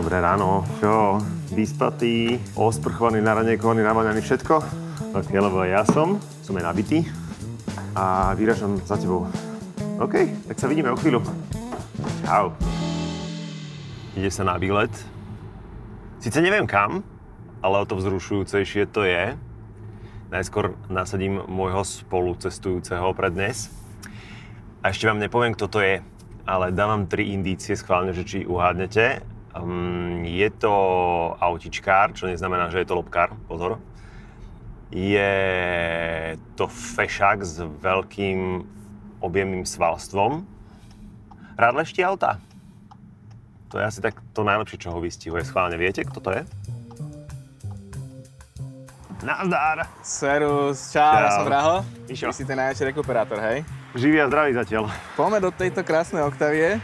Dobré ráno. Čo? Vyspatý, osprchovaný, naraňajkovaný, namaňaný, všetko? Ok, lebo ja som. Som aj nabitý. A vyražam za tebou. OK, tak sa vidíme o chvíľu. Čau. Ide sa na výlet. Sice neviem kam, ale o to vzrušujúcejšie to je. Najskôr nasadím môjho spolucestujúceho pre dnes. A ešte vám nepoviem, kto to je, ale dám vám tri indície schválne, že či uhádnete. Um, je to autičkár, čo neznamená, že je to lobkár, pozor. Je to fešák s veľkým objemným svalstvom. Rád leští auta. To je asi tak to najlepšie, čo ho vystihuje. Schválne viete, kto to je? Nazdar! Serus, čau, ja som Draho. Išo. Ty si ten najväčší rekuperátor, hej? Živý a zdravý zatiaľ. Poďme do tejto krásnej Octavie.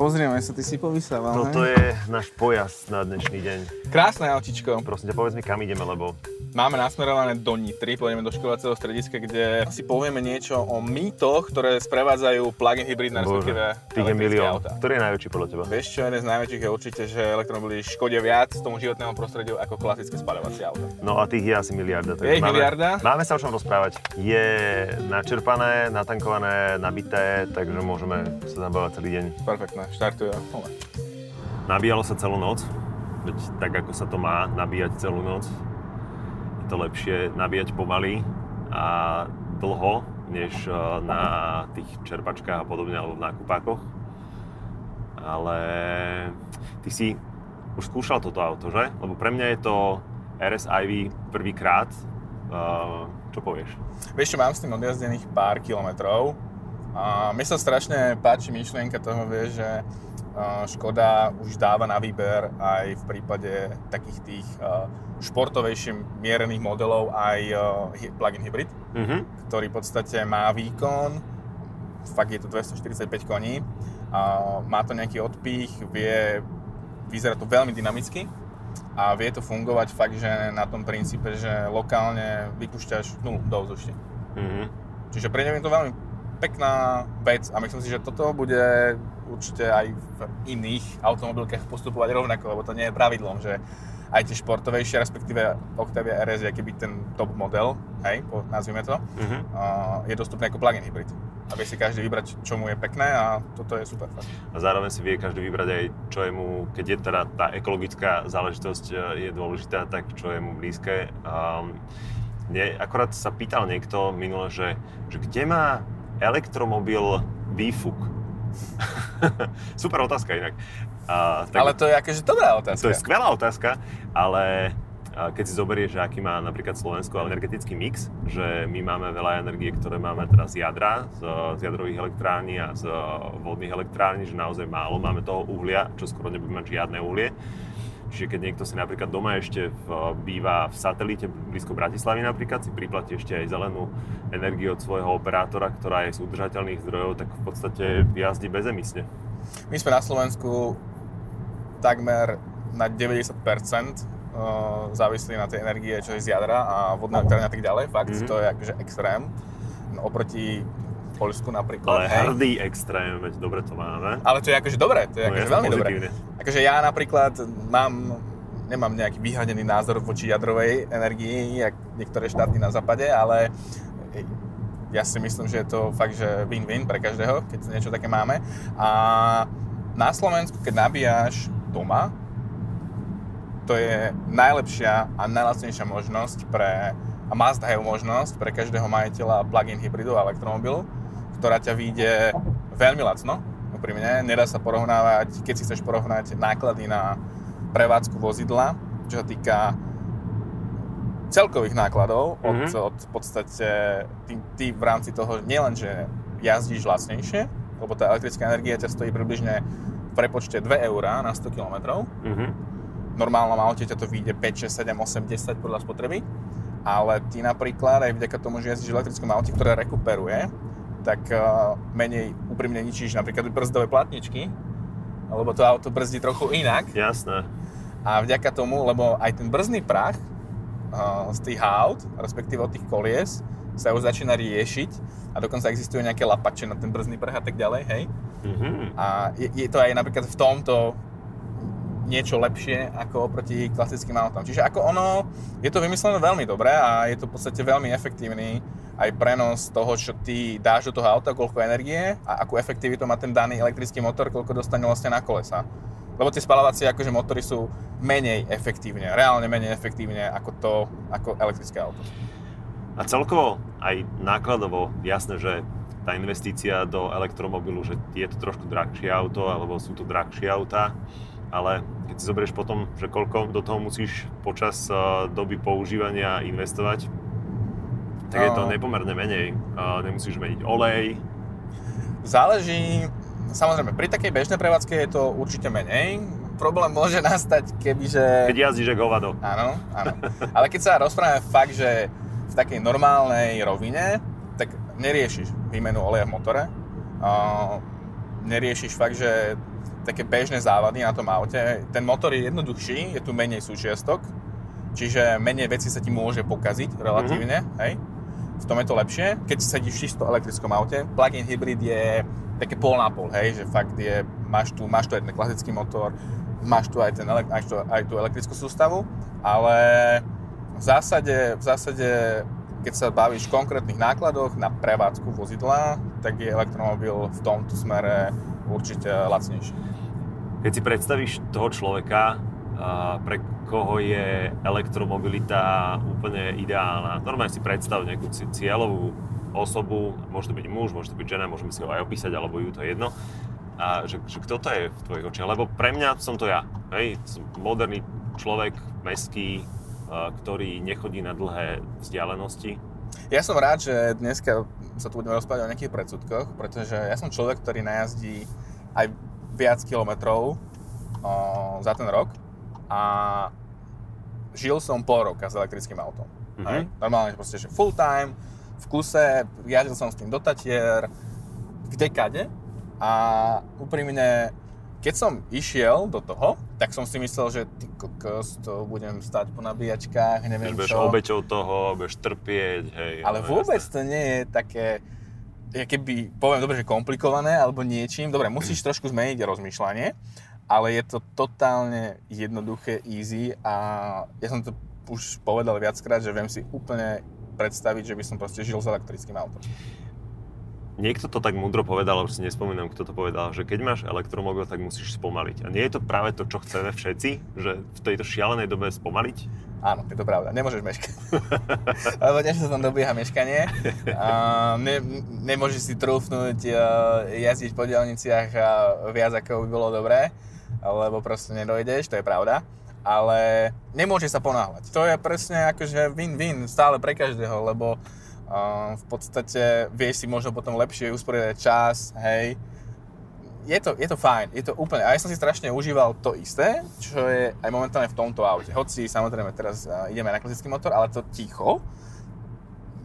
Pozrieme sa, ty si povysával, Toto hej? je náš pojazd na dnešný deň. Krásne autičko. Prosím ťa, povedz mi, kam ideme, lebo Máme nasmerované do Nitry, pôjdeme do školacieho strediska, kde si povieme niečo o mýtoch, ktoré sprevádzajú plug-in hybridné, respektíve tých je milión. autá. Ktorý je najväčší podľa teba? Vieš čo, jeden z najväčších je určite, že elektromobily škodia viac tomu životnému prostrediu ako klasické spaľovacie auta. No a tých je asi miliarda. Je máme, miliarda? Máme sa o čom rozprávať. Je načerpané, natankované, nabité, takže môžeme sa zabávať celý deň. Perfektné, štartuje. Nabíjalo sa celú noc, veď tak ako sa to má, nabíjať celú noc. To lepšie nabíjať pomaly a dlho, než eh, na tých čerpačkách a podobne, alebo v nákupákoch. Ale ty si už skúšal toto auto, že? Lebo pre mňa je to RS Ivy prvýkrát. Eh, čo povieš? Vieš čo, mám s tým odjazdených pár kilometrov. A mne sa strašne páči myšlienka toho, vieš, že Škoda už dáva na výber aj v prípade takých tých športovejšie mierených modelov aj plug-in hybrid, Mhm. ktorý v podstate má výkon, fakt je to 245 koní, má to nejaký odpich, vie, vyzerá to veľmi dynamicky a vie to fungovať fakt, že na tom princípe, že lokálne vypúšťaš nulu do ovzdušia. Mhm. Čiže pre mňa je to veľmi pekná vec a myslím si, že toto bude určite aj v iných automobilkách postupovať rovnako, lebo to nie je pravidlom, že aj tie športovejšie, respektíve Octavia RS je keby ten top model, hej, po- nazvime to, Mhm. a je dostupný ako plug-in hybrid. A vie si každý vybrať, čo mu je pekné a toto je super fakt. A zároveň si vie každý vybrať aj, čo je mu, keď je teda tá ekologická záležitosť e, je dôležitá, tak čo je mu blízke. Um, mne akorát sa pýtal niekto minule, že, že kde má elektromobil výfuk? Super otázka inak. A, tak, Ale to je akože dobrá otázka. to je skvelá otázka, ale keď si zoberieš, že aký má napríklad Slovensko energetický mix, že my máme veľa energie, ktoré máme teraz z jadra, z, z jadrových elektrární a z vodných elektrární, že naozaj málo máme toho uhlia, čo skoro nebudeme mať žiadne uhlie. Čiže keď niekto si napríklad doma ešte v, býva v satelite blízko Bratislavy napríklad, si priplatí ešte aj zelenú energiu od svojho operátora, ktorá je z udržateľných zdrojov, tak v podstate jazdí bezemisne. My sme na Slovensku takmer na 90% uh, závislí na tej energie, čo je z jadra a vodné elektrárne a tak ďalej. Fakt, Mhm. to je akože extrém. No, oproti Poľsku napríklad. Ale hej. hrdý extrém, veď dobre to máme. Ale to je akože dobré, to je No, akože jasne, veľmi dobré. Akože ja napríklad mám, nemám nejaký vyhranený názor voči jadrovej energii, jak niektoré štáty na západe, ale ja si myslím, že je to fakt, že win-win pre každého, keď niečo také máme. A na Slovensku, keď nabíjaš doma, to je najlepšia a najlacnejšia možnosť pre, a must have možnosť pre každého majiteľa plug-in hybridu a elektromobilu, ktorá ťa vyjde veľmi lacno, úprimne. Nedá sa porovnávať, keď si chceš porovnať náklady na prevádzku vozidla, čo sa týka celkových nákladov, od, Mhm. od v podstate ty, ty v rámci toho nielen, že jazdíš lacnejšie, lebo tá elektrická energia ťa stojí približne v prepočte 2 eurá na 100 km, Mhm. v normálnom aute ťa to vyjde 5, 6, 7, 8, 10 podľa spotreby, ale ty napríklad aj vďaka tomu, že jazdíš v elektrickom aute, ktoré rekuperuje, tak uh, menej úprimne ničíš napríklad brzdové platničky, lebo to auto brzdí trochu inak Jasné. a vďaka tomu, lebo aj ten brzdný prach uh, z tých aut, respektíve od tých kolies, sa už začína riešiť a dokonca existujú nejaké lapače na ten brzdný prach a tak ďalej, hej. Mhm. A je, je to aj napríklad v tomto niečo lepšie ako oproti klasickým autom. Čiže ako ono, je to vymyslené veľmi dobre a je to v podstate veľmi efektívny aj prenos toho, čo ty dáš do toho auta, koľko energie a akú efektivitu má ten daný elektrický motor, koľko dostane vlastne na kolesa. Lebo tie spalovacie akože motory sú menej efektívne, reálne menej efektívne ako to, ako elektrické auto. A celkovo aj nákladovo jasné, že tá investícia do elektromobilu, že je to trošku drahšie auto, alebo sú to drahšie autá, ale keď si zoberieš potom, že koľko do toho musíš počas doby používania investovať, tak no. je to no. nepomerne menej. Nemusíš meniť olej. Záleží, Samozrejme, pri takej bežnej prevádzke je to určite menej. Problém môže nastať, kebyže... Keď jazdíš ako hovado. Áno, áno. Ale keď sa rozprávame fakt, že v takej normálnej rovine, tak neriešiš výmenu oleja v motore. Uh, neriešiš fakt, že také bežné závady na tom aute. Ten motor je jednoduchší, je tu menej súčiastok, čiže menej veci sa ti môže pokaziť relatívne, mm-hmm. hej? V tom je to lepšie. Keď sedíš v čisto elektrickom aute, plug-in hybrid je také pol na pol, hej, že fakt je, máš tu, máš tu aj ten klasický motor, máš tu aj, ten, aj, tu, aj tú elektrickú sústavu, ale v zásade, v zásade, keď sa bavíš v konkrétnych nákladoch na prevádzku vozidla, tak je elektromobil v tomto smere určite lacnejší. Keď si predstavíš toho človeka, pre koho je elektromobilita úplne ideálna. Normálne si predstav nejakú cieľovú osobu, môže to byť muž, môže to byť žena, môžeme si ho aj opísať, alebo ju to je jedno. A že, že kto to je v tvojich očiach? Lebo pre mňa som to ja. Hej? Som moderný človek, meský, ktorý nechodí na dlhé vzdialenosti. Ja som rád, že dneska sa tu budeme rozprávať o nejakých predsudkoch, pretože ja som človek, ktorý najazdí aj viac kilometrov o, za ten rok a žil som pol roka s elektrickým autom. Mm-hmm. Normálne proste, že full time, v kuse, jazdil som s tým do Tatier, kdekade a úprimne, keď som išiel do toho, tak som si myslel, že ty kokos, to budem stať po nabíjačkách, neviem Budeš čo. obeťou toho, budeš trpieť, hej. Ale vôbec jasné. to nie je také, ja keby, poviem dobre, že komplikované alebo niečím, dobre, musíš trošku zmeniť rozmýšľanie, ale je to totálne jednoduché, easy a ja som to už povedal viackrát, že viem si úplne predstaviť, že by som proste žil s elektrickým autom. Niekto to tak múdro povedal, už si nespomínam, kto to povedal, že keď máš elektromobil, tak musíš spomaliť. A nie je to práve to, čo chceme všetci, že v tejto šialenej dobe spomaliť? Áno, je to pravda. Nemôžeš meškať. Lebo dnes sa tam dobieha meškanie. A ne, nemôžeš si trúfnúť jazdiť po dielniciach viac, ako by bolo dobré, lebo proste nedojdeš, to je pravda ale nemôže sa ponáhľať. To je presne akože win-win stále pre každého, lebo uh, v podstate vieš si možno potom lepšie usporiadať čas, hej. Je to, je to fajn, je to úplne, a ja som si strašne užíval to isté, čo je aj momentálne v tomto aute. Hoci samozrejme teraz uh, ideme na klasický motor, ale to ticho,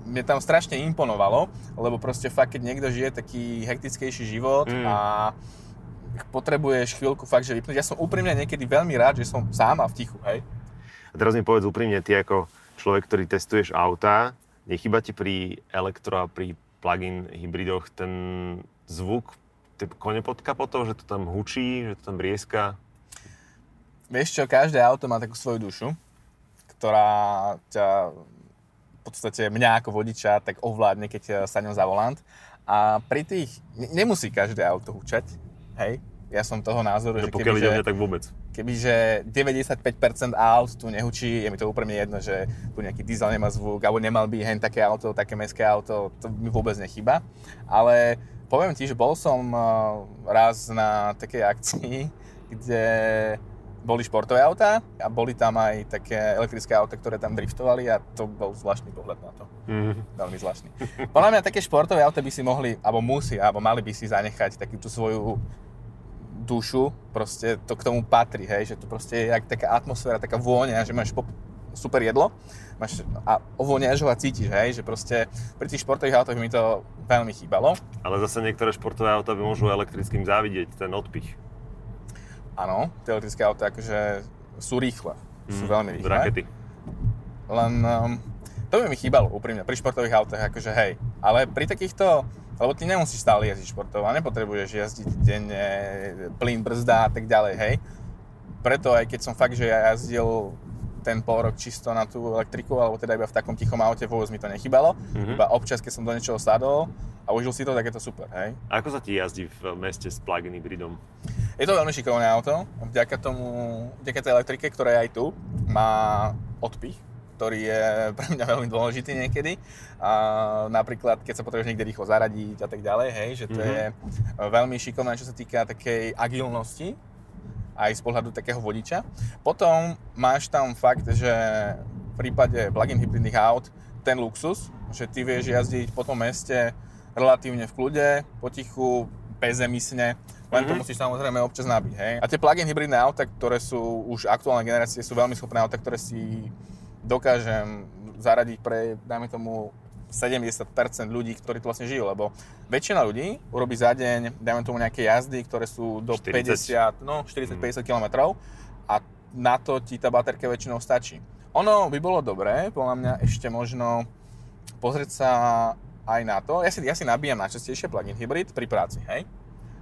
mne tam strašne imponovalo, lebo proste fakt, keď niekto žije taký hektickejší život mm. a potrebuješ chvíľku fakt, že vypnúť. Ja som úprimne niekedy veľmi rád, že som sám a v tichu, hej. A teraz mi povedz úprimne, ty ako človek, ktorý testuješ autá, nechyba ti pri elektro a pri plug-in hybridoch ten zvuk, tie kone pod kapotou, že to tam hučí, že to tam brieska? Vieš čo, každé auto má takú svoju dušu, ktorá ťa v podstate mňa ako vodiča tak ovládne, keď sa ňom za volant. A pri tých, nemusí každé auto hučať, Hej, ja som toho názoru, že, že pokiaľ ide tak vôbec. Kebyže 95% aut tu nehučí, je mi to úplne jedno, že tu nejaký diesel nemá zvuk, alebo nemal by hen také auto, také mestské auto, to mi vôbec nechýba. Ale poviem ti, že bol som eh, raz na takej akcii, kde boli športové autá a boli tam aj také elektrické auta, ktoré tam driftovali a to bol zvláštny pohľad na to. Mm. Veľmi zvláštny. Podľa mňa také športové auta by si mohli, alebo musí, alebo mali by si zanechať takú tú svoju dušu, proste to k tomu patrí, hej, že to proste je jak taká atmosféra, taká vôňa, že máš pop, super jedlo máš, a ovôňaš ho a cítiš, hej, že proste pri tých športových autoch mi to veľmi chýbalo. Ale zase niektoré športové auta by môžu elektrickým závidieť ten odpich. Áno, tie elektrické auta akože sú rýchle, mm, sú veľmi rýchle. Rakety. Len um, to by mi chýbalo úprimne pri športových autách, akože hej. Ale pri takýchto, lebo ty nemusíš stále jazdiť športovo a nepotrebuješ jazdiť denne, plyn, brzda a tak ďalej, hej. preto aj keď som fakt, že ja jazdil ten pol rok čisto na tú elektriku, alebo teda iba v takom tichom aute, vôbec mi to nechybalo. Mm-hmm. Iba občas, keď som do niečoho sadol a užil si to, tak je to super, hej. A ako sa ti jazdí v meste s plug-in hybridom? Je to veľmi šikovné auto, vďaka tomu, vďaka tej elektrike, ktorá je aj tu, má odpich, ktorý je pre mňa veľmi dôležitý niekedy. A napríklad, keď sa potrebuješ niekde rýchlo zaradiť a tak ďalej, hej, že to mm-hmm. je veľmi šikovné, čo sa týka takej agilnosti, aj z pohľadu takého vodiča. Potom máš tam fakt, že v prípade plug-in hybridných aut ten luxus, že ty vieš jazdiť po tom meste relatívne v kľude, potichu, bezemisne, len mm-hmm. to mhm. musíš samozrejme občas nabiť. Hej? A tie plug-in hybridné auta, ktoré sú už aktuálne generácie, sú veľmi schopné auta, ktoré si dokážem zaradiť pre, dajme tomu, 70% ľudí, ktorí tu vlastne žijú, lebo väčšina ľudí urobí za deň, dajme tomu nejaké jazdy, ktoré sú do 40, 50, no 40-50 mm. km a na to ti tá baterka väčšinou stačí. Ono by bolo dobré, podľa mňa ešte možno pozrieť sa aj na to. Ja si, ja si nabíjam najčastejšie plug-in hybrid pri práci, hej?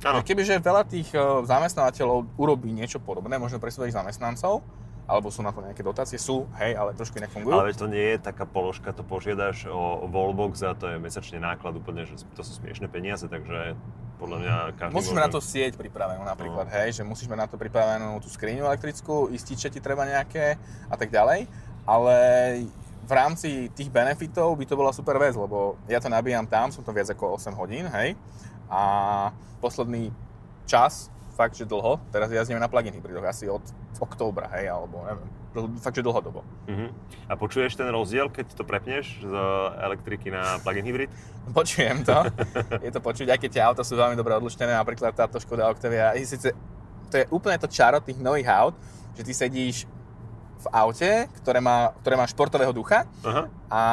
Ano. Kebyže veľa tých eh, zamestnávateľov urobí niečo podobné, možno pre svojich zamestnancov, alebo sú na to nejaké dotácie, sú, hej, ale trošku inak fungujú. Ale to nie je taká položka, to požiadaš o wallbox a to je mesačný náklad úplne, že to sú smiešné peniaze, takže podľa mňa každý Musíš môže... na to sieť pripravenú napríklad, no. hej, že musíš mať na to pripravenú tú skriňu elektrickú, ističe ti treba nejaké a tak ďalej, ale v rámci tých benefitov by to bola super vec, lebo ja to nabíjam tam, som to viac ako 8 hodín, hej, a posledný čas fakt, že dlho. Teraz jazdíme na plug-in hybridoch, asi od októbra, hej, alebo neviem, fakt, že dlhodobo. Uh-huh. A počuješ ten rozdiel, keď to prepneš z elektriky na plug-in hybrid? Počujem to. je to počuť, aj keď tie auta sú veľmi dobre odlučtené, napríklad táto Škoda Octavia. Sice, to je úplne to čaro tých nových aut, že ty sedíš v aute, ktoré má, ktoré má športového ducha uh-huh. a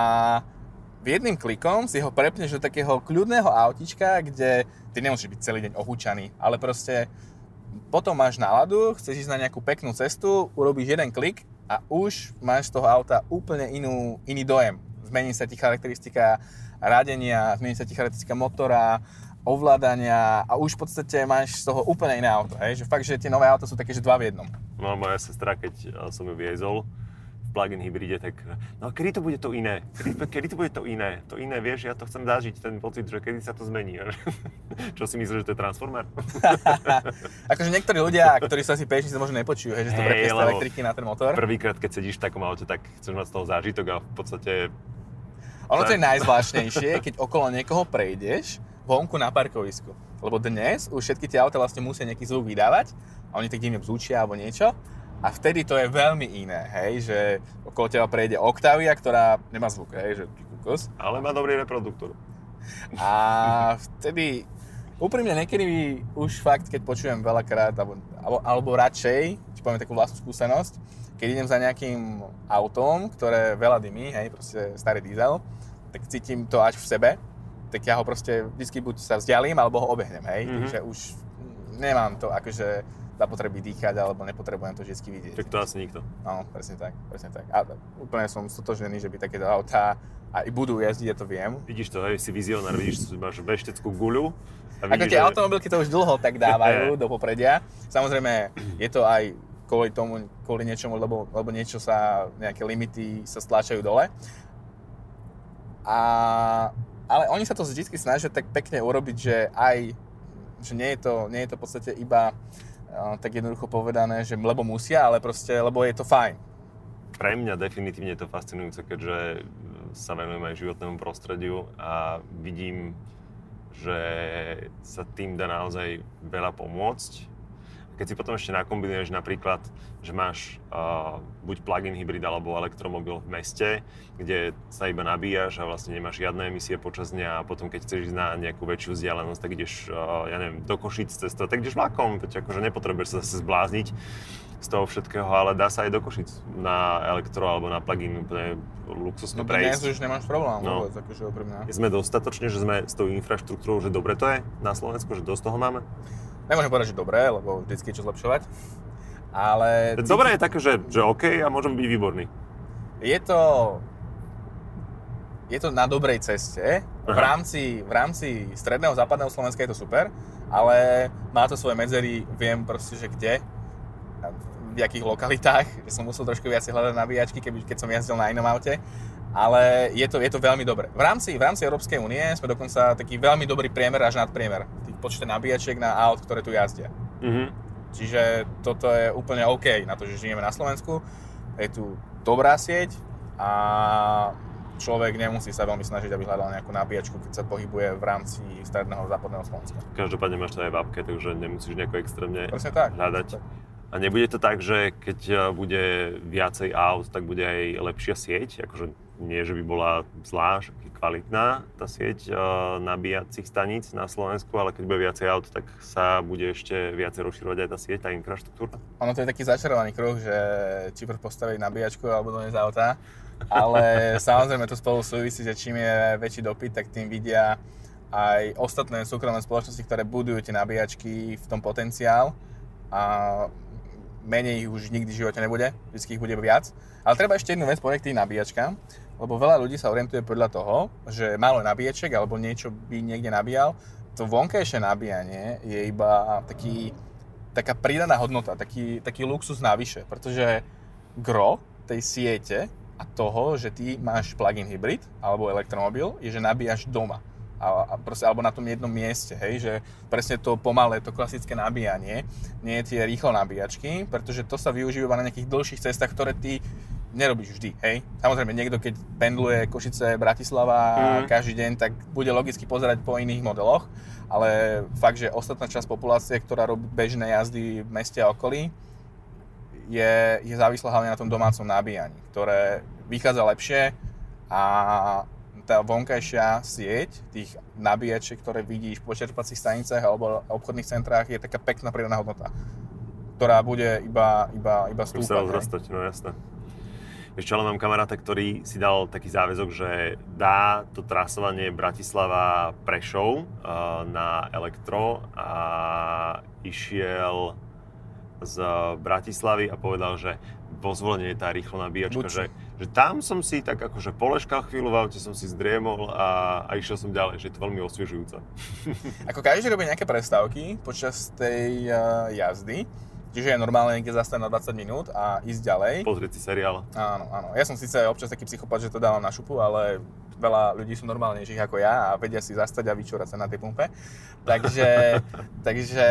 v jedným klikom si ho prepneš do takého kľudného autička, kde ty nemusíš byť celý deň ohúčaný, ale proste potom máš náladu, chceš ísť na nejakú peknú cestu, urobíš jeden klik a už máš z toho auta úplne inú, iný dojem. Zmení sa ti charakteristika radenia, zmení sa ti charakteristika motora, ovládania a už v podstate máš z toho úplne iné auto. Hej? Že fakt, že tie nové auta sú také, že dva v jednom. No moja sestra, keď som ju viezol, plug-in hybride, tak no kedy to bude to iné? Kedy, kedy to bude to iné? To iné, vieš, ja to chcem zažiť, ten pocit, že kedy sa to zmení. Čo si myslíš, že to je Transformer? akože niektorí ľudia, ktorí sa asi pečníci možno nepočujú, hej, že to hey, elektriky na ten motor. Prvýkrát, keď sedíš v takom aute, tak chceš mať z toho zážitok a v podstate... Ono to je najzvláštnejšie, keď okolo niekoho prejdeš vonku na parkovisku. Lebo dnes už všetky tie auta vlastne musia nejaký zvuk vydávať a oni tak divne bzúčia alebo niečo a vtedy to je veľmi iné, hej, že okolo teba prejde Octavia, ktorá nemá zvuk, hej, že kukos. Ale má dobrý reproduktor. A vtedy, úprimne niekedy už fakt, keď počujem veľakrát, alebo, alebo, alebo radšej, či poviem takú vlastnú skúsenosť, keď idem za nejakým autom, ktoré veľa dymí, hej, proste starý diesel, tak cítim to až v sebe, tak ja ho proste vždy buď sa vzdialím, alebo ho obehnem, hej, mm-hmm. takže už nemám to akože zapotreby dýchať, alebo nepotrebujem to vždy vidieť. Tak to asi nikto. Áno, presne tak, presne tak. A úplne som stotožnený, že by takéto autá a i budú jazdiť, ja to viem. Vidíš to, hej, si vizionár, vidíš, máš vešteckú guľu. A vidíš, Ako tie že... automobilky to už dlho tak dávajú do popredia. Samozrejme, je to aj kvôli tomu, kvôli niečomu, lebo, lebo niečo sa, nejaké limity sa stláčajú dole. A, ale oni sa to vždy snažia tak pekne urobiť, že aj že nie je to, nie je to v podstate iba tak jednoducho povedané, že lebo musia, ale proste, lebo je to fajn. Pre mňa definitívne je to fascinujúce, keďže sa venujem aj životnému prostrediu a vidím, že sa tým dá naozaj veľa pomôcť keď si potom ešte nakombinuješ napríklad, že máš uh, buď plug-in hybrid alebo elektromobil v meste, kde sa iba nabíjaš a vlastne nemáš žiadne emisie počas dňa a potom keď chceš ísť na nejakú väčšiu vzdialenosť, tak ideš, uh, ja neviem, do Košic cesto, tak ideš vlakom, veď akože nepotrebuješ sa zase zblázniť z toho všetkého, ale dá sa aj do Košic na elektro alebo na plug-in úplne luxusne no, prejsť. No už nemáš problém no. vôbec, akože opremná. Sme dostatočne, že sme s tou infraštruktúrou, že dobre to je na Slovensku, že dosť toho máme? Nemôžem povedať, že dobré, lebo vždycky je čo zlepšovať. Ale... Dobré je také, že, že OK a môžem byť výborný. Je to... Je to na dobrej ceste. V rámci, v rámci stredného západného Slovenska je to super, ale má to svoje medzery, viem proste, že kde. v jakých lokalitách, že som musel trošku viac hľadať nabíjačky, keby, keď som jazdil na inom aute. Ale je to, je to veľmi dobré. V rámci, v rámci Európskej únie sme dokonca taký veľmi dobrý priemer až nad priemer. Počte nabíjačiek na aut, ktoré tu jazdia. Mhm. Čiže toto je úplne OK na to, že žijeme na Slovensku. Je tu dobrá sieť a človek nemusí sa veľmi snažiť, aby hľadal nejakú nabíjačku, keď sa pohybuje v rámci stredného západného Slovenska. Každopádne máš to aj v apke, takže nemusíš nejako extrémne Presne tak. hľadať. Tak. A nebude to tak, že keď eh, bude viacej aut, tak bude aj lepšia sieť? Akože nie, že by bola zlá, že je kvalitná tá sieť uh, nabíjacích staníc na Slovensku, ale keď bude viacej aut, tak sa bude ešte viacej rozširovať aj tá sieť, tá infraštruktúra. Ono to je taký začarovaný kruh, že či postaviť nabíjačku alebo doniesť auta. Ale samozrejme to spolu súvisí, že čím je väčší dopyt, tak tým vidia aj ostatné súkromné spoločnosti, ktoré budujú tie nabíjačky v tom potenciál a menej ich už nikdy v živote nebude, vždy ich bude viac. Ale treba ešte jednu vec povedať k tým nabíjačkám, lebo veľa ľudí sa orientuje podľa toho, že málo nabíjaček alebo niečo by niekde nabíjal. To vonkajšie nabíjanie je iba taký, taká pridaná hodnota, taký, taký luxus navyše, pretože gro tej siete a toho, že ty máš plug-in hybrid alebo elektromobil, je, že nabíjaš doma. A, a proste, alebo na tom jednom mieste, hej, že presne to pomalé, to klasické nabíjanie, nie tie rýchlo nabíjačky, pretože to sa využíva na nejakých dlhších cestách, ktoré ty nerobíš vždy, hej. Samozrejme, niekto keď pendluje Košice, Bratislava mm. každý deň, tak bude logicky pozerať po iných modeloch, ale fakt, že ostatná časť populácie, ktorá robí bežné jazdy v meste a okolí, je, je závislá hlavne na tom domácom nabíjaní, ktoré vychádza lepšie a tá vonkajšia sieť tých nabíjačiek, ktoré vidíš po čerpacích stanicách alebo obchodných centrách, je taká pekná pridaná hodnota, ktorá bude iba, iba, iba sa stúpať. hej. rozrastať, no jasné. Čo, ale mám kamaráta, ktorý si dal taký záväzok, že dá to trasovanie Bratislava Prešov uh, na elektro a išiel z Bratislavy a povedal, že vo zvolenie je tá rýchlo nabíjačka, Buď. že, že tam som si tak akože poleškal chvíľu v aute, som si zdriemol a, a išiel som ďalej, že je to veľmi osviežujúce. Ako každý robí nejaké prestávky počas tej uh, jazdy, čiže je normálne niekde zastať na 20 minút a ísť ďalej. Pozrieť si seriál. Áno, áno. Ja som síce občas taký psychopat, že to dávam na šupu, ale veľa ľudí sú normálnejších ako ja a vedia si zastať a vyčúrať sa na tej pumpe. Takže, takže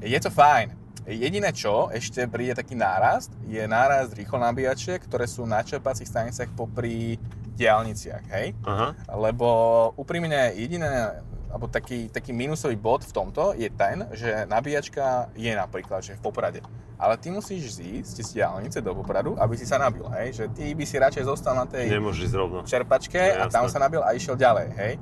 je to fajn. Jediné čo, ešte príde taký nárast, je nárast rýchlo nabíjačiek, ktoré sú na čerpacích staniciach popri diálniciach, hej? Aha. Lebo úprimne jediné, alebo taký, taký minusový bod v tomto je ten, že nabíjačka je napríklad, že v Poprade. Ale ty musíš zísť z diálnice do Popradu, aby si sa nabil, hej? Že ty by si radšej zostal na tej Nemôžeš ísť rovno. čerpačke No, a tam sa nabil a išiel ďalej, hej?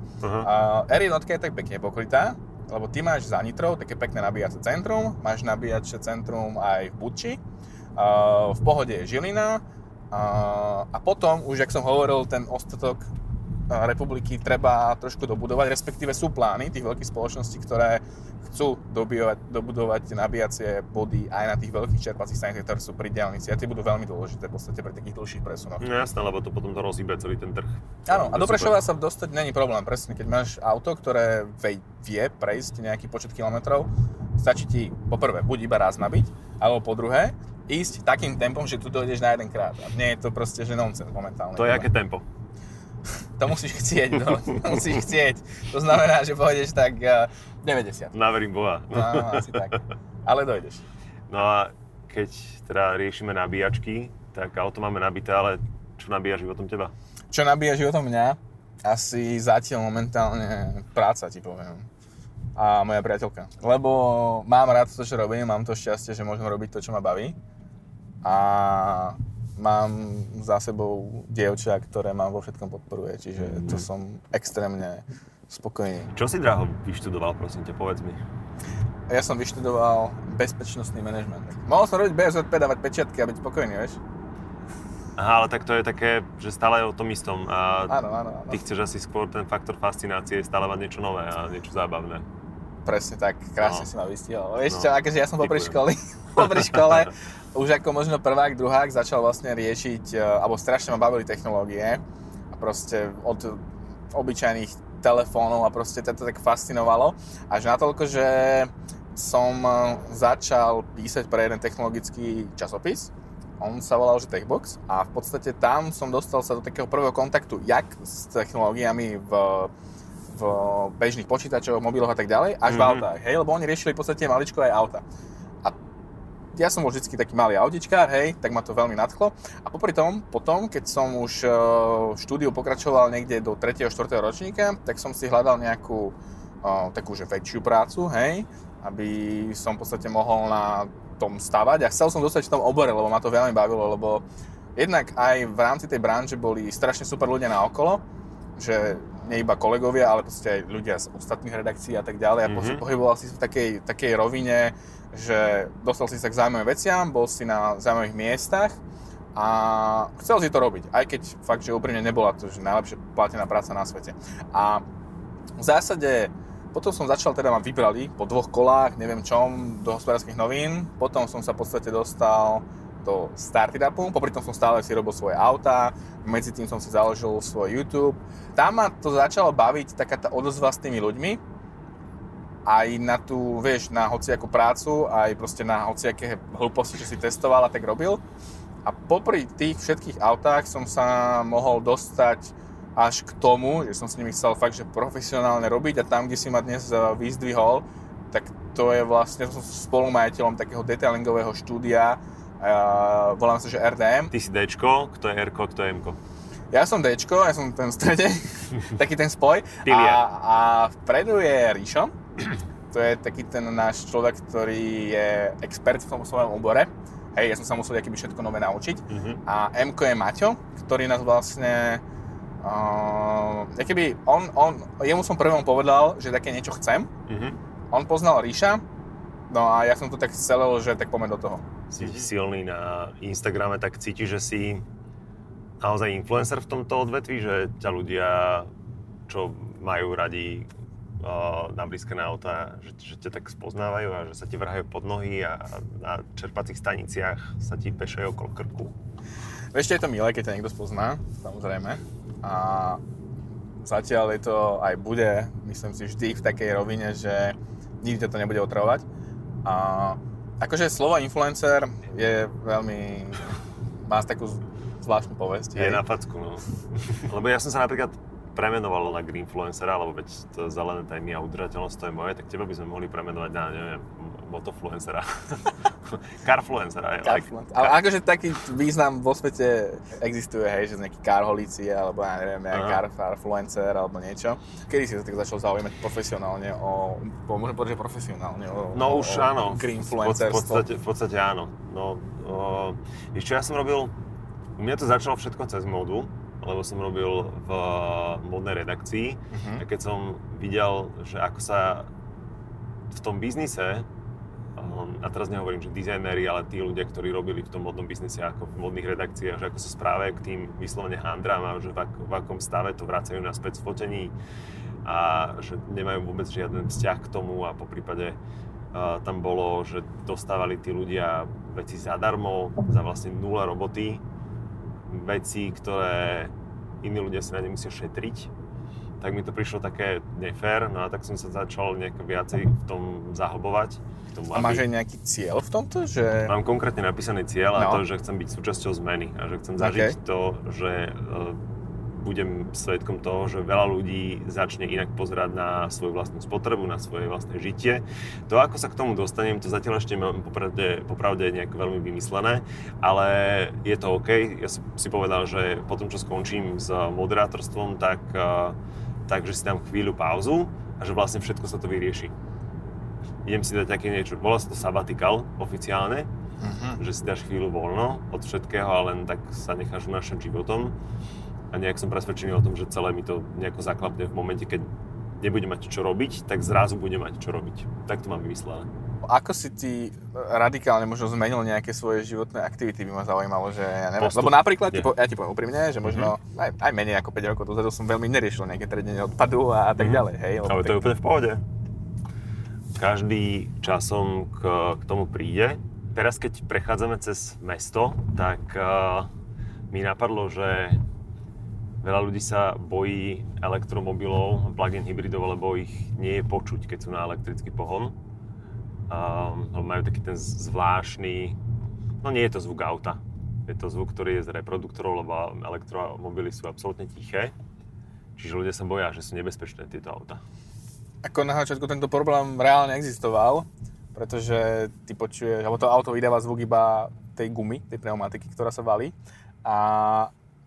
A R1 je tak pekne pokrytá, lebo ty máš za Nitrou také pekné nabíjace centrum, máš nabíjače centrum aj v Buči, v pohode je Žilina a, a potom, už jak som hovoril, ten ostatok republiky treba trošku dobudovať, respektíve sú plány tých veľkých spoločností, ktoré chcú dobijovať, dobudovať nabíjacie body aj na tých veľkých čerpacích staniciach, ktoré sú pri diálnici a tie budú veľmi dôležité v podstate pri takých dlhších presunoch. No jasné, lebo to potom to rozhýbe celý ten trh. Áno, a do. Prešova sa dostať není problém, presne. Keď máš auto, ktoré vie, prejsť nejaký počet kilometrov, stačí ti poprvé buď iba raz nabiť, alebo po druhé ísť takým tempom, že tu dojdeš na jeden krát. A nie je to proste, že nonsens momentálne. To je aké tempo? To musíš chcieť, no. to musíš chcieť. To znamená, že pôjdeš tak uh, 90. Naverím Boha. No, asi tak. Ale dojdeš. No a keď teda riešime nabíjačky, tak auto máme nabité, ale čo nabíja životom teba? Čo nabíja životom mňa? Asi zatiaľ momentálne práca, ti poviem. A moja priateľka. Lebo mám rád to, čo robím, mám to šťastie, že môžem robiť to, čo ma baví. A mám za sebou dievča, ktoré ma vo všetkom podporuje, čiže to som extrémne spokojný. Čo si draho vyštudoval, prosím ťa, povedz mi. Ja som vyštudoval bezpečnostný manažment. Mohol som robiť BSZP, dávať pečiatky a byť spokojný, vieš? Aha, ale tak to je také, že stále je o tom istom a Áno, áno, áno. ty chceš asi skôr ten faktor fascinácie, stále mať niečo nové a niečo zábavné. Presne tak, krásne No. si ma vystihol. Vieš No, čo, akože ja som popri školy, popri škole, už ako možno prvák, druhák začal vlastne riešiť, e, alebo strašne ma bavili technológie a proste od obyčajných telefónov a proste to tak fascinovalo. Až natoľko, že som eh, začal písať pre jeden technologický časopis. On sa volal, že Techbox a v podstate tam som dostal sa do takého prvého kontaktu, jak s technológiami v, v bežných počítačoch, mobiloch a tak ďalej, až mm-hmm. v Mhm. autách, hej, lebo oni riešili v podstate maličko aj auta. A ja som bol vždy taký malý autičkár, hej, tak ma to veľmi nadchlo. A popri tom, potom, keď som už eh, v štúdiu pokračoval niekde do 3. 4. ročníka, tak som si hľadal nejakú eh, takú, že väčšiu prácu, hej, aby som v podstate mohol na tom stavať a chcel som dostať v tom obore, lebo ma to veľmi bavilo, lebo jednak aj v rámci tej branže boli strašne super ľudia na okolo, že nie iba kolegovia, ale proste aj ľudia z ostatných redakcií a tak ďalej. A mm-hmm. Mhm. pohyboval si v takej, takej rovine, že dostal si sa k zaujímavým veciam, bol si na zaujímavých miestach a chcel si to robiť, aj keď fakt, že úprimne nebola to že najlepšie platená práca na svete. A v zásade potom som začal, teda ma vybrali po dvoch kolách, neviem čom, do hospodárskych novín. Potom som sa v podstate dostal do startupu, popri tom som stále si robil svoje autá, medzi tým som si založil svoj YouTube. Tam ma to začalo baviť, taká tá odozva s tými ľuďmi, aj na tú, vieš, na hociakú prácu, aj proste na hociaké hlúposti, čo si testoval a tak robil. A popri tých všetkých autách som sa mohol dostať až k tomu, že som s nimi chcel fakt, že profesionálne robiť a tam, kde si ma dnes eh, vyzdvihol, tak to je vlastne, som spolumajiteľom takého detailingového štúdia, uh, volám sa, že RDM. Ty si Dčko, kto je Rko, kto je Mko. Ja som Dčko, ja som ten v strede, taký ten spoj. A, a vpredu je Ríšo, to je taký ten náš človek, ktorý je expert v tom svojom obore. Hej, ja som sa musel akýby všetko nové naučiť. Mhm. A Mko je Maťo, ktorý nás vlastne... Uh, keby on, on, jemu som prvom povedal, že také niečo chcem. Mhm. On poznal Ríša, no a ja som to tak celel, že tak poďme do toho. Si silný na Instagrame, tak cítiš, že si naozaj influencer v tomto odvetví, že ťa ľudia, čo majú radi uh, nablízkené auta, že, že ťa tak spoznávajú a že sa ti vrhajú pod nohy a na čerpacích staniciach sa ti pešajú okolo krku. Ešte je to milé, keď ťa niekto spozná, samozrejme. A zatiaľ je to aj bude, myslím si, vždy v takej rovine, že nikdy to nebude otravovať. A akože slovo influencer je veľmi... má takú zvláštnu povesť. Je hej. na facku, no. Lebo ja som sa napríklad premenoval na Greenfluencera, lebo veď to zelené témy a udržateľnosť to je moje, tak teba by sme mohli premenovať na, neviem, motofluencera. Carfluencera, je. Like, Carfluencer. Ale akože taký význam vo svete existuje, hej, že nejaký carholíci, alebo ja neviem, Aha. car, carfluencer, alebo niečo. Kedy si sa tak začal zaujímať profesionálne o, môžem povedať, že profesionálne o, No o, už o áno, pod, v, greenfluencerstvo? podstate, v podstate áno. No, o, čo, ja som robil, u mňa to začalo všetko cez modu, lebo som robil v modnej redakcii Mhm. a keď som videl, že ako sa v tom biznise, um, a teraz nehovorím, že dizajnéri, ale tí ľudia, ktorí robili v tom modnom biznise ako v modných redakciách, že ako sa správajú k tým vyslovene handrám a že v, ak, v akom stave to vracajú naspäť z fotení a že nemajú vôbec žiaden vzťah k tomu a po prípade uh, tam bolo, že dostávali tí ľudia veci zadarmo, za vlastne nula roboty, veci, ktoré iní ľudia si na ne musia šetriť tak mi to prišlo také nefér, no a tak som sa začal nejak viacej v tom zahlbovať. K tomu, A máš aj nejaký cieľ v tomto, že... Mám konkrétne napísaný cieľ a No. to, že chcem byť súčasťou zmeny a že chcem zažiť to, že e, budem svedkom toho, že veľa ľudí začne inak pozerať na svoju vlastnú spotrebu, na svoje vlastné žitie. To, ako sa k tomu dostanem, to zatiaľ ešte mám popravde, popravde nejak veľmi vymyslené, ale je to OK. Ja som si povedal, že potom, čo skončím s moderátorstvom, tak, e, takže si dám chvíľu pauzu a že vlastne všetko sa to vyrieši. Idem si dať také niečo, volá sa to sabbatical oficiálne, Mhm. že si dáš chvíľu voľno od všetkého a len tak sa necháš unášať životom. A nejak som presvedčený o tom, že celé mi to nejako zaklapne v momente, keď nebudem mať čo robiť, tak zrazu budem mať čo robiť. Tak to mám vymyslené. Ako si ty radikálne možno zmenil nejaké svoje životné aktivity, by ma zaujímalo, že ja neviem. Postup- Lebo napríklad, ti po, ja ti poviem úprimne, že možno aj, aj menej ako 5 rokov dozadu som veľmi neriešil nejaké triedenie odpadu a, a tak Mhm. ďalej, hej. lebo Ale to tak- je úplne v pohode. Každý časom k, k tomu príde. Teraz, keď prechádzame cez mesto, tak uh, mi napadlo, že veľa ľudí sa bojí elektromobilov, plug-in hybridov, lebo ich nie je počuť, keď sú na elektrický pohon. Um, majú taký ten zvláštny, no nie je to zvuk auta, je to zvuk, ktorý je z reproduktorov, lebo elektromobily sú absolútne tiché. Čiže ľudia sa boja, že sú nebezpečné tieto auta. Ako na začiatku tento problém reálne existoval, pretože ty počuješ, alebo to auto vydáva zvuk iba tej gumy, tej pneumatiky, ktorá sa valí. A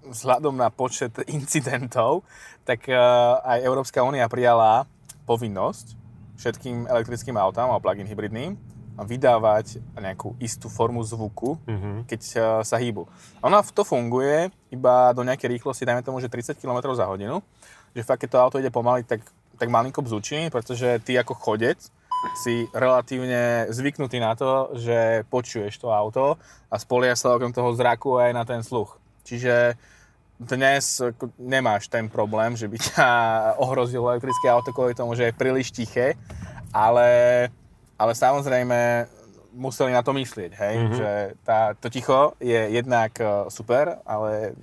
vzhľadom na počet incidentov, tak eh, aj Európska únia prijala povinnosť všetkým elektrickým autám alebo plug-in hybridným vydávať nejakú istú formu zvuku, mm-hmm. keď uh, sa hýbu. Ona to funguje iba do nejakej rýchlosti, dajme tomu, že 30 km za hodinu, že fakt, keď to auto ide pomaly, tak, tak malinko bzučí, pretože ty ako chodec si relatívne zvyknutý na to, že počuješ to auto a spoliaš sa okrem toho zraku aj na ten sluch. Čiže dnes nemáš ten problém, že by ťa ohrozilo elektrické auto kvôli tomu, že je príliš tiché, ale, ale samozrejme museli na to myslieť, hej? Mm-hmm. že tá, to ticho je jednak e, super, ale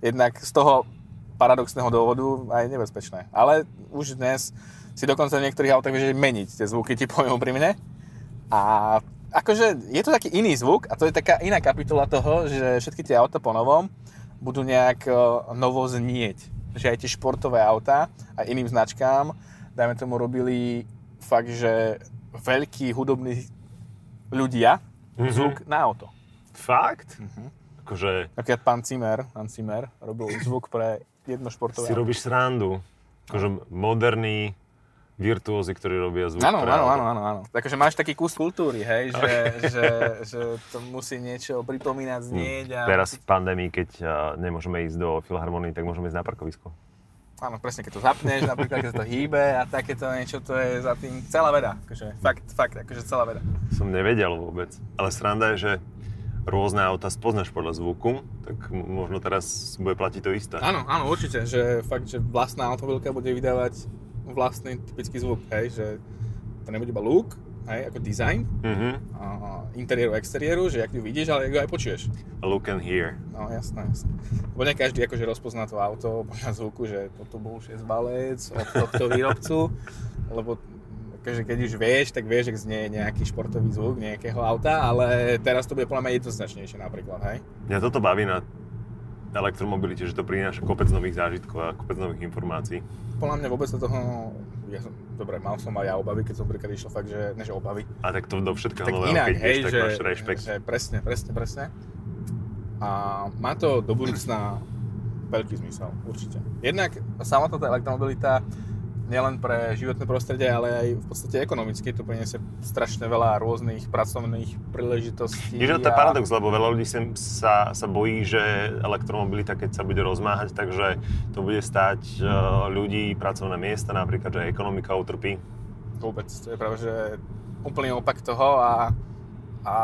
jednak z toho paradoxného dôvodu aj nebezpečné. Ale už dnes si dokonca v niektorých autách vieš meniť tie zvuky, ti poviem úprimne. A akože je to taký iný zvuk a to je taká iná kapitola toho, že všetky tie auta po novom budú nejak novo znieť. Že aj tie športové autá a iným značkám, dajme tomu, robili fakt, že veľkí hudobní ľudia mm-hmm. zvuk na auto. Fakt? Mm-hmm. Akože... Napríklad pán Zimmer, pán Zimmer robil zvuk pre jedno športové Si auto. robíš srandu. Akože moderný virtuózy, ktorí robia zvuk. Áno, áno, áno, áno, áno. Takže máš taký kus kultúry, hej, že, že, že to musí niečo pripomínať, hm, znieť. A Teraz v pandémii, keď nemôžeme ísť do filharmonii, tak môžeme ísť na parkovisko. Áno, presne, keď to zapneš, napríklad, keď sa to hýbe a takéto niečo, to je za tým celá veda. Akože, fakt, fakt, akože celá veda. Som nevedel vôbec. Ale sranda je, že rôzne auta spoznáš podľa zvuku, tak možno teraz bude platiť to isté. Áno, áno, určite, že fakt, že vlastná automobilka bude vydávať vlastný typický zvuk, hej, že to nebude iba look, hej, ako design, mm-hmm. a interiéru, exteriéru, že ak ju vidíš, ale ju aj počuješ. Look and hear. No jasné, jasné. Lebo ne každý akože rozpozná to auto podľa zvuku, že toto bol šesťbalec od tohto výrobcu, lebo akože keď už vieš, tak vieš, že znie nejaký športový zvuk nejakého auta, ale teraz to bude podľa mňa jednoznačnejšie napríklad, hej? Mňa toto baví na elektromobilite, že to prináša kopec nových zážitkov a kopec nových informácií. Podľa mňa vôbec do toho, ja som, dobre, mal som aj ja obavy, keď som príklad išiel fakt, že, než obavy. A tak to do všetkého nového, inak, keď hej, tak máš rešpekt. Že presne, presne, presne. A má to do budúcna veľký zmysel, určite. Jednak samotná tá elektromobilita nielen pre životné prostredie, ale aj v podstate ekonomicky to priniesie strašne veľa rôznych pracovných príležitostí. Je to a... paradox, lebo veľa ľudí sa, sa bojí, že elektromobilita, keď sa bude rozmáhať, takže to bude stať uh, ľudí pracovné miesta, napríklad, že ekonomika utrpí. Vôbec, to je práve, že úplný opak toho a a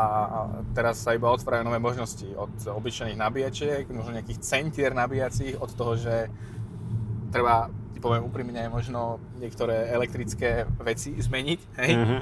teraz sa iba otvárajú nové možnosti od obyčajných nabíjačiek, možno nejakých centier nabíjacích, od toho, že treba poviem úprimne, možno niektoré elektrické veci zmeniť, hej? Mm-hmm.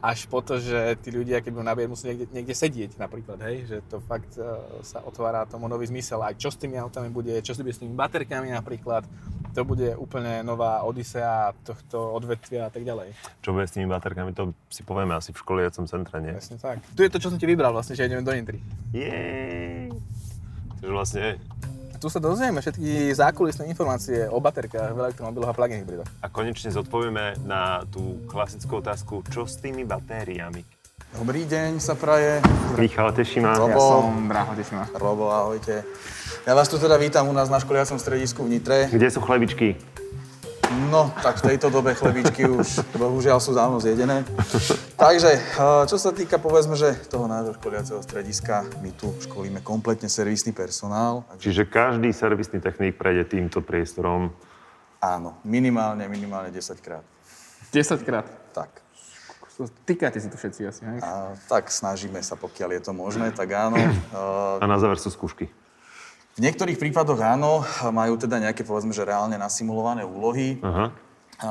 Až po to, že tí ľudia, keď budú nabíjať, musí niekde, niekde sedieť napríklad, hej? Že to fakt uh, sa otvára tomu nový zmysel. Aj čo s tými autami bude, čo s tými baterkami napríklad. To bude úplne nová odisea tohto odvetvia a tak ďalej. Čo bude s tými baterkami, to si povieme asi v školiacom centre, nie? Presne tak. Tu je to, čo som ti vybral vlastne, že ideme do Nitry. Jej! Takže vlastne tu sa dozvieme všetky zákulisné informácie o baterkách v elektromobiloch a plug-in hybridoch. A konečne zodpovieme na tú klasickú otázku, čo s tými batériami? Dobrý deň sa praje. Michal, teší ma. Ja som Braho, teší ma. Robo, ahojte. Ja vás tu teda vítam u nás na školiacom stredisku v Nitre. Kde sú chlebičky? No, tak v tejto dobe chlebičky už bohužiaľ sú dávno zjedené. Takže, eh, čo sa týka, povedzme, že toho nášho školiaceho strediska, my tu školíme kompletne servisný personál. Čiže každý servisný technik prejde týmto priestorom? Áno, minimálne, minimálne 10 krát. 10 krát? Tak. Týkate si to všetci asi, hej? A, tak snažíme sa, pokiaľ je to možné, tak áno. A na záver sú skúšky? V niektorých prípadoch áno, majú teda nejaké, povedzme, že reálne nasimulované úlohy. Aha.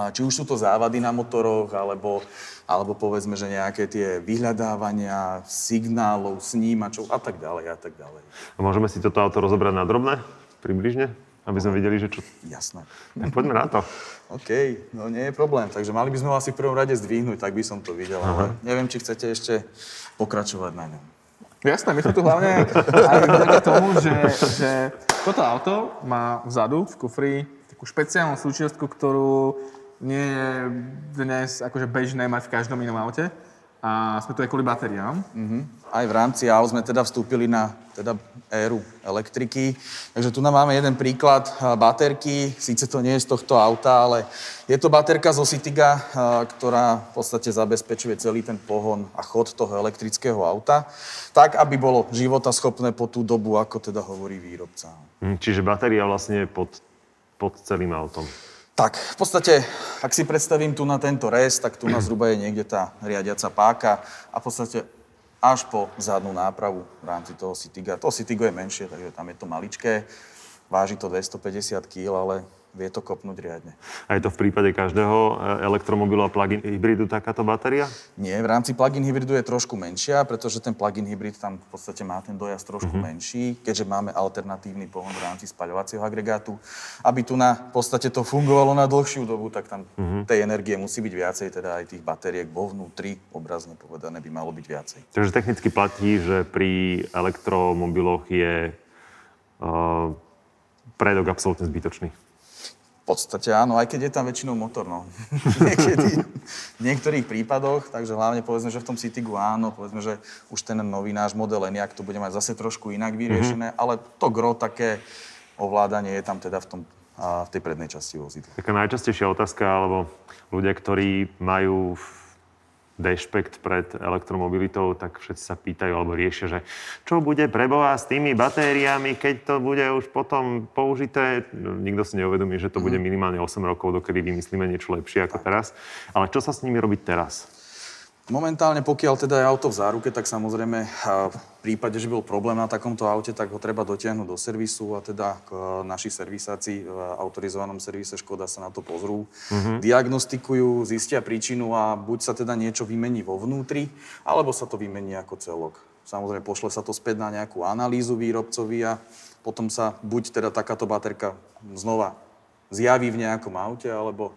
Či už sú to závady na motoroch, alebo, alebo povedzme, že nejaké tie vyhľadávania signálov, snímačov a tak ďalej a tak ďalej. A môžeme si toto auto rozobrať na drobné? Približne? Aby sme videli, že čo... Jasné. Tak poďme na to. OK, no nie je problém. Takže mali by sme ho asi v prvom rade zdvihnúť, tak by som to videl. Ale neviem, či chcete ešte pokračovať na ňom. Jasné, my sme tu hlavne aj vďaka tomu, že, že toto auto má vzadu v kufri takú špeciálnu súčiastku, ktorú nie je dnes akože bežné mať v každom inom aute. A sme tu aj kvôli batériám. Mhm. Aj v rámci aut sme teda vstúpili na teda éru elektriky. Takže tu nám máme jeden príklad baterky. Síce to nie je z tohto auta, ale je to baterka zo Citiga, ktorá v podstate zabezpečuje celý ten pohon a chod toho elektrického auta, tak, aby bolo životaschopné po tú dobu, ako teda hovorí výrobca. Hm, Čiže batéria vlastne pod, pod celým autom. Tak, v podstate, ak si predstavím tu na tento res, tak tu na zhruba je niekde tá riadiaca páka a v podstate až po zadnú nápravu v rámci toho Citiga. To Citigo je menšie, takže tam je to maličké. Váži to 250 kg, ale vie to kopnúť riadne. A je to v prípade každého e, elektromobilu a plug-in hybridu takáto batéria? Nie, v rámci plug-in hybridu je trošku menšia, pretože ten plug-in hybrid tam v podstate má ten dojazd trošku Mhm. menší, keďže máme alternatívny pohon v rámci spaľovacieho agregátu. Aby tu na v podstate to fungovalo na dlhšiu dobu, tak tam Mhm. tej energie musí byť viacej, teda aj tých batériek vo vnútri, obrazne povedané, by malo byť viacej. Takže technicky platí, že pri elektromobiloch je uh, predok absolútne zbytočný. Podstate áno, aj keď je tam väčšinou motor, no. Niekedy, v niektorých prípadoch, takže hlavne povedzme, že v tom Citigu áno, povedzme, že už ten nový náš model Enyaq to bude mať zase trošku inak vyriešené, ale to gro také ovládanie je tam teda v, tom, a, v tej prednej časti vozidla. Taká najčastejšia otázka, alebo ľudia, ktorí majú dešpekt pred elektromobilitou, tak všetci sa pýtajú alebo riešia, že čo bude preboha s tými batériami, keď to bude už potom použité. No, Nikto si neuvedomí, že to bude minimálne 8 rokov, dokedy vymyslíme niečo lepšie ako teraz. Ale čo sa s nimi robí teraz? Momentálne, pokiaľ teda je auto v záruke, tak samozrejme v prípade, že bol problém na takomto aute, tak ho treba dotiahnuť do servisu a teda k naši servisáci v autorizovanom servise Škoda sa na to pozrú, diagnostikujú, zistia príčinu a buď sa teda niečo vymení vo vnútri, alebo sa to vymení ako celok. Samozrejme, pošle sa to späť na nejakú analýzu výrobcovi a potom sa buď teda takáto baterka znova zjaví v nejakom aute, alebo,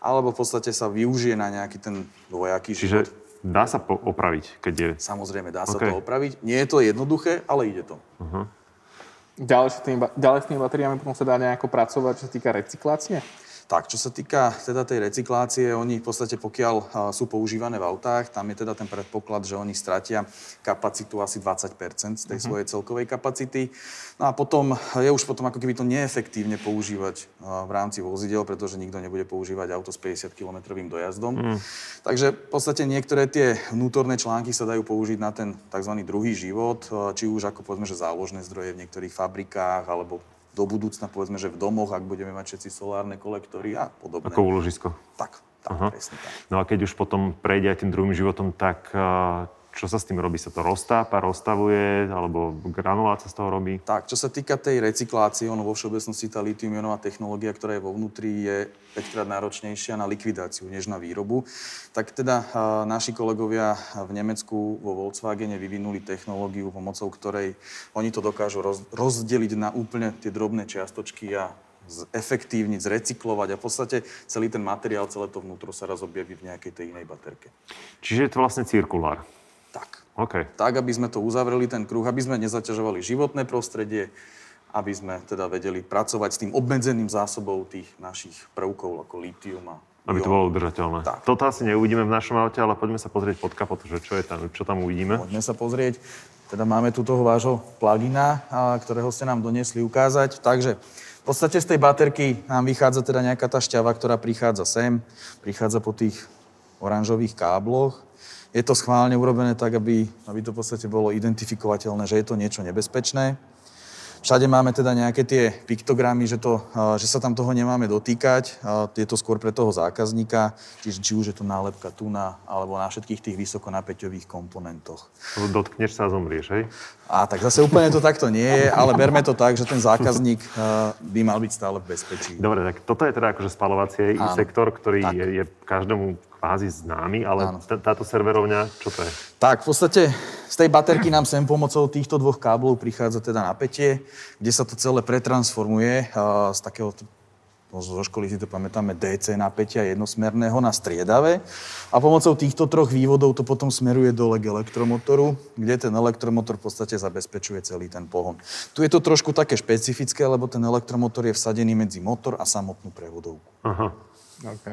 alebo v podstate sa využije na nejaký ten dvojaký život. Dá sa po- opraviť, keď je... Samozrejme, dá sa OK. to opraviť. Nie je to jednoduché, ale ide to. Ďalej s, tými, ďalej s tými batériami potom sa dá nejako pracovať, čo sa týka recyklácie. Tak, čo sa týka teda tej recyklácie, oni v podstate pokiaľ sú používané v autách, tam je teda ten predpoklad, že oni stratia kapacitu asi 20% z tej svojej celkovej kapacity. No a potom je už potom ako keby to neefektívne používať v rámci vozidel, pretože nikto nebude používať auto s 50 km dojazdom. Takže v podstate niektoré tie vnútorné články sa dajú použiť na ten tzv. druhý život, či už ako povedzme, že záložné zdroje v niektorých fabrikách, alebo do budúcna, povedzme, že v domoch, ak budeme mať všetci solárne kolektory a podobne. Ako úložisko. Tak, tak, Aha. presne tak. No a keď už potom prejde aj tým druhým životom, tak a, čo sa s tým robí? Sa to roztápa, rozstavuje, alebo granulát sa z toho robí? Tak, čo sa týka tej recyklácie, ono vo všeobecnosti tá litium-ionová technológia, ktorá je vo vnútri, je 5 krát náročnejšia na likvidáciu než na výrobu. Tak teda naši kolegovia v Nemecku vo Volkswagene vyvinuli technológiu, pomocou ktorej oni to dokážu roz, rozdeliť na úplne tie drobné čiastočky a zefektívniť, zrecyklovať a v podstate celý ten materiál, celé to vnútro sa raz objaví v nejakej tej inej baterke. Čiže je to vlastne cirkulár. Tak. OK. tak, aby sme to uzavreli, ten kruh, aby sme nezaťažovali životné prostredie, aby sme teda vedeli pracovať s tým obmedzeným zásobou tých našich prvkov ako litium a Aby to bolo udržateľné. Tak. Toto asi neuvidíme v našom aute, ale poďme sa pozrieť pod kapotu, že čo, je tam, čo tam uvidíme. Poďme sa pozrieť. Teda máme tu toho vášho plugina, ktorého ste nám doniesli ukázať. Takže v podstate z tej baterky nám vychádza teda nejaká tá šťava, ktorá prichádza sem, prichádza po tých oranžových kábloch. Je to schválne urobené tak, aby, aby to v podstate bolo identifikovateľné, že je to niečo nebezpečné. Všade máme teda nejaké tie piktogramy, že, to, že sa tam toho nemáme dotýkať. Je to skôr pre toho zákazníka, čiže či už je to nálepka tu na, alebo na všetkých tých vysokonapäťových komponentoch. Dotkneš sa a zomrieš, hej? A tak zase úplne to takto nie je, ale berme to tak, že ten zákazník by mal byť stále v bezpečí. Dobre, tak toto je teda akože spalovací Áno. sektor, ktorý Tak. je, je každému kvázi známy, ale t- táto serverovňa, čo to je? Tak, v podstate z tej baterky nám sem pomocou týchto dvoch káblov prichádza teda napätie, kde sa to celé pretransformuje a, z takého, no, zo školy si to pamätáme, DC napätia jednosmerného na striedavé. A pomocou týchto troch vývodov to potom smeruje dole k elektromotoru, kde ten elektromotor v podstate zabezpečuje celý ten pohon. Tu je to trošku také špecifické, lebo ten elektromotor je vsadený medzi motor a samotnú prevodovku. Aha. OK.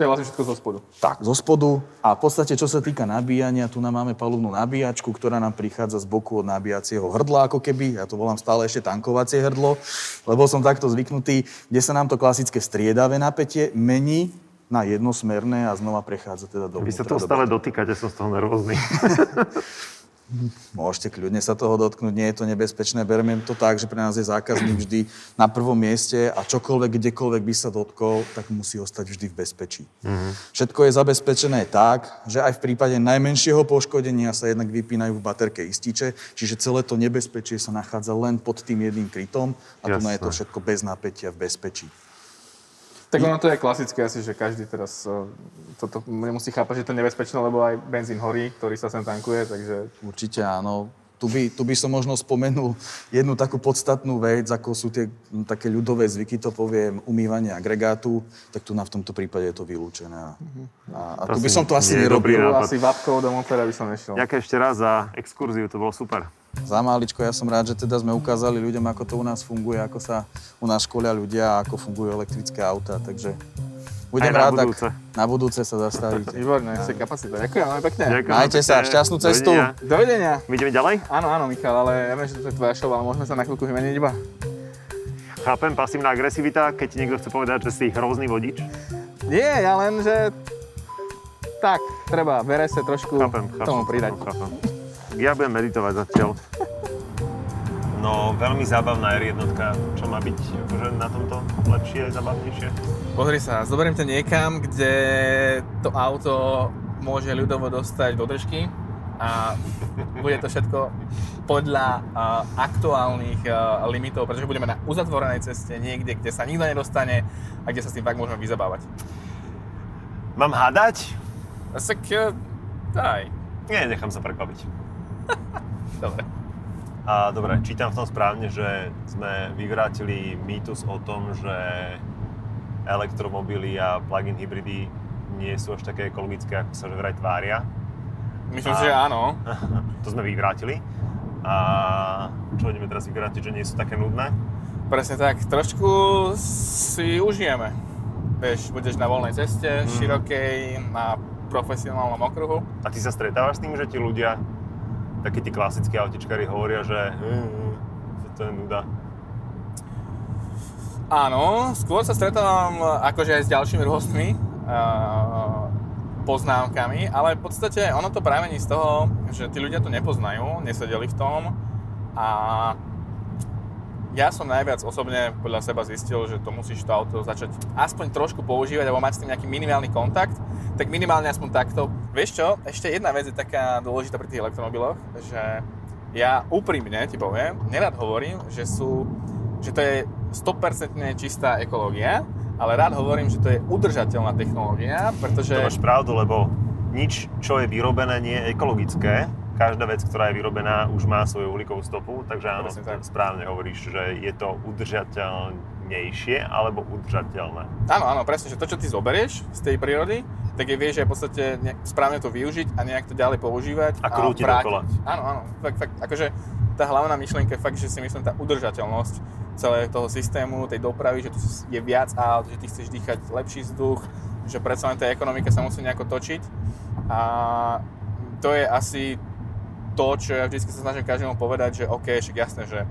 To je vlastne všetko zo spodu. Tak, zo spodu. A v podstate, čo sa týka nabíjania, tu nám máme palubnú nabíjačku, ktorá nám prichádza z boku od nabíjacieho hrdla, ako keby. Ja to volám stále ešte tankovacie hrdlo, lebo som takto zvyknutý, kde sa nám to klasické striedavé napätie mení na jednosmerné a znova prechádza teda do Vy sa toho stále dotýkate, som z toho nervózny. Môžete kľudne sa toho dotknúť, nie je to nebezpečné. Beriem to tak, že pre nás je zákazník vždy na prvom mieste a čokoľvek, kdekoľvek by sa dotkol, tak musí ostať vždy v bezpečí. Mm-hmm. Všetko je zabezpečené tak, že aj v prípade najmenšieho poškodenia sa jednak vypínajú v baterke ističe, čiže celé to nebezpečie sa nachádza len pod tým jedným krytom a tu je to všetko bez napätia v bezpečí. Tak ono to je klasické asi, že každý teraz uh, toto nemusí chápať, že to je nebezpečné, lebo aj benzín horí, ktorý sa sem tankuje, takže Určite áno. Tu by, tu by som možno spomenul jednu takú podstatnú vec, ako sú tie také ľudové zvyky, to poviem, umývanie agregátu, tak tu na v tomto prípade je to vylúčené. A, a, a To tu by som to asi nerobil. asi vapkou do motora by som nešiel. Ďakujem ešte raz za exkurziu, to bolo super. Za máličko ja som rád, že teda sme ukázali ľuďom, ako to u nás funguje, ako sa u nás školia ľudia a ako fungujú elektrické autá, takže budem Aj na rád, budúce. ak na budúce sa zastavíte. Výborné, ešte kapacita. Ďakujem veľmi pekne. Ďakujem Majte pekne. sa, šťastnú cestu. Dovidenia. Dovidenia. My ideme ďalej? Áno, áno, Michal, ale ja viem, že to je tvoja show, ale môžeme sa na chvíľku vymeniť iba. Chápem, pasívna agresivita, keď ti niekto chce povedať, že si hrozný vodič. Nie, ja len, že... Tak, treba vere sa trošku Chápem, chápem. tomu pridať. Chápem. Ja budem meditovať zatiaľ. No, veľmi zábavná R1. Čo má byť akože na tomto lepšie, zabavnejšie? Pozri sa, zoberiem ťa niekam, kde to auto môže ľudovo dostať do držky a bude to všetko podľa uh, aktuálnych uh, limitov, pretože budeme na uzatvorenej ceste niekde, kde sa nikto nedostane a kde sa s tým fakt môžeme vyzabávať. Mám hádať? Tak uh, daj. Nie, nechám sa prekvapiť. Dobre. A dobre, čítam v tom správne, že sme vyvrátili mýtus o tom, že elektromobily a plug-in hybridy nie sú až také ekologické, ako sa vraj tvária. Myslím A- si, že áno. to sme vyvrátili. A čo ideme teraz vyvrátiť, že nie sú také nudné? Presne tak, trošku si užijeme. Vieš, budeš na voľnej ceste, širokej, na profesionálnom okruhu. A ty sa stretávaš s tým, že ti ľudia, takí tí klasickí autičkári hovoria, že "Hm, to je nuda. Áno, skôr sa stretávam akože aj s ďalšími rôznymi uh, poznámkami, ale v podstate ono to pramení z toho, že tí ľudia to nepoznajú, nesedeli v tom a ja som najviac osobne podľa seba zistil, že to musíš to auto začať aspoň trošku používať alebo mať s tým nejaký minimálny kontakt, tak minimálne aspoň takto. Vieš čo, ešte jedna vec je taká dôležitá pri tých elektromobiloch, že ja úprimne ti poviem, nerad hovorím, že sú, že to je 100% čistá ekológia, ale rád hovorím, že to je udržateľná technológia, pretože... To máš pravdu, lebo nič, čo je vyrobené, nie je ekologické. Každá vec, ktorá je vyrobená, už má svoju uhlíkovú stopu, takže áno, Presne tak. správne hovoríš, že je to udržateľnejšie alebo udržateľné. Áno, áno, presne, že to, čo ty zoberieš z tej prírody, tak je vieš aj v podstate ne- správne to využiť a nejak to ďalej používať. A krútiť dokola. Áno, áno, fakt, fakt, akože tá hlavná myšlienka je fakt, že si myslím tá udržateľnosť celého toho systému, tej dopravy, že tu je viac aut, že ty chceš dýchať lepší vzduch, že predsa len tá ekonomika sa musí nejako točiť a to je asi to, čo ja vždy sa snažím každému povedať, že OK, však jasné, že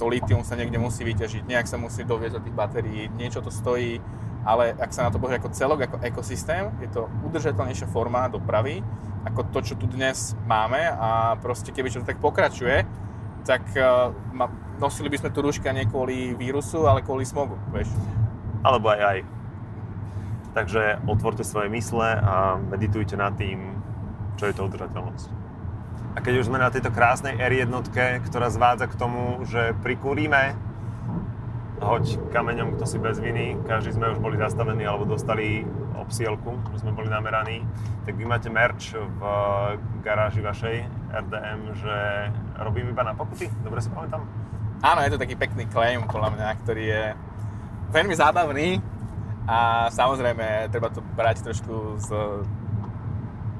to litium sa niekde musí vyťažiť, nejak sa musí doviezť do tých batérií, niečo to stojí, ale ak sa na to pozrie ako celok, ako ekosystém, je to udržateľnejšia forma dopravy, ako to, čo tu dnes máme a proste keby čo to tak pokračuje, tak ma, nosili by sme tu rúška nie kvôli vírusu, ale kvôli smogu, vieš. Alebo aj aj. Takže otvorte svoje mysle a meditujte nad tým, čo je to udržateľnosť. A keď už sme na tejto krásnej R1, ktorá zvádza k tomu, že prikúrime hoď kameňom, kto si bez viny, každý sme už boli zastavení alebo dostali obsielku, že sme boli nameraní, tak vy máte merch v garáži vašej RDM, že robím iba na pokuty, dobre si pamätám? Áno, je to taký pekný claim, podľa mňa, ktorý je veľmi zábavný a samozrejme treba to brať trošku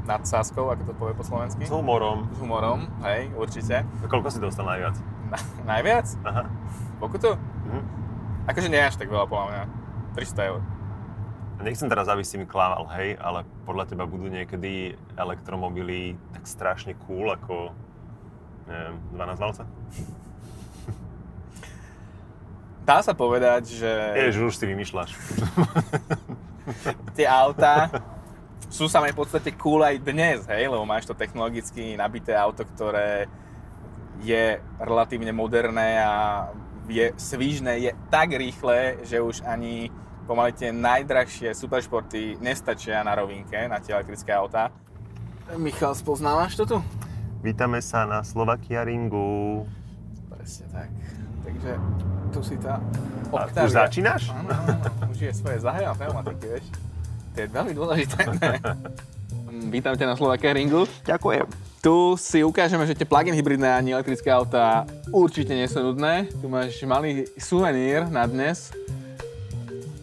s nadsázkou, ako to povie po slovensky. S humorom. S humorom, hej, určite. A koľko si dostal najviac? Na, najviac? Aha. Pokutu? Mhm. Akože nie až tak veľa, podľa mňa. 300 eur. Nechcem teraz, aby si mi klával, hej, ale podľa teba budú niekedy elektromobily tak strašne cool ako, neviem, 12 valca? Dá sa povedať, že Jež, už si vymýšľaš. tie autá sú samé v podstate cool aj dnes, hej, lebo máš to technologicky nabité auto, ktoré je relatívne moderné a je svížne, je tak rýchle, že už ani pomaly tie najdrahšie superšporty nestačia na rovinke, na tie elektrické autá. Michal, spoznávaš to tu? Vítame sa na Slovakia Ringu. Presne tak. Takže tu si tá A Octavia. už začínaš? Áno, áno, už je svoje zahrá pneumatiky, vieš. To je veľmi dôležité. Vítam ťa na Slovakia Ringu. Ďakujem. Tu si ukážeme, že tie plug-in hybridné ani elektrické autá určite nie sú nudné. Tu máš malý suvenír na dnes.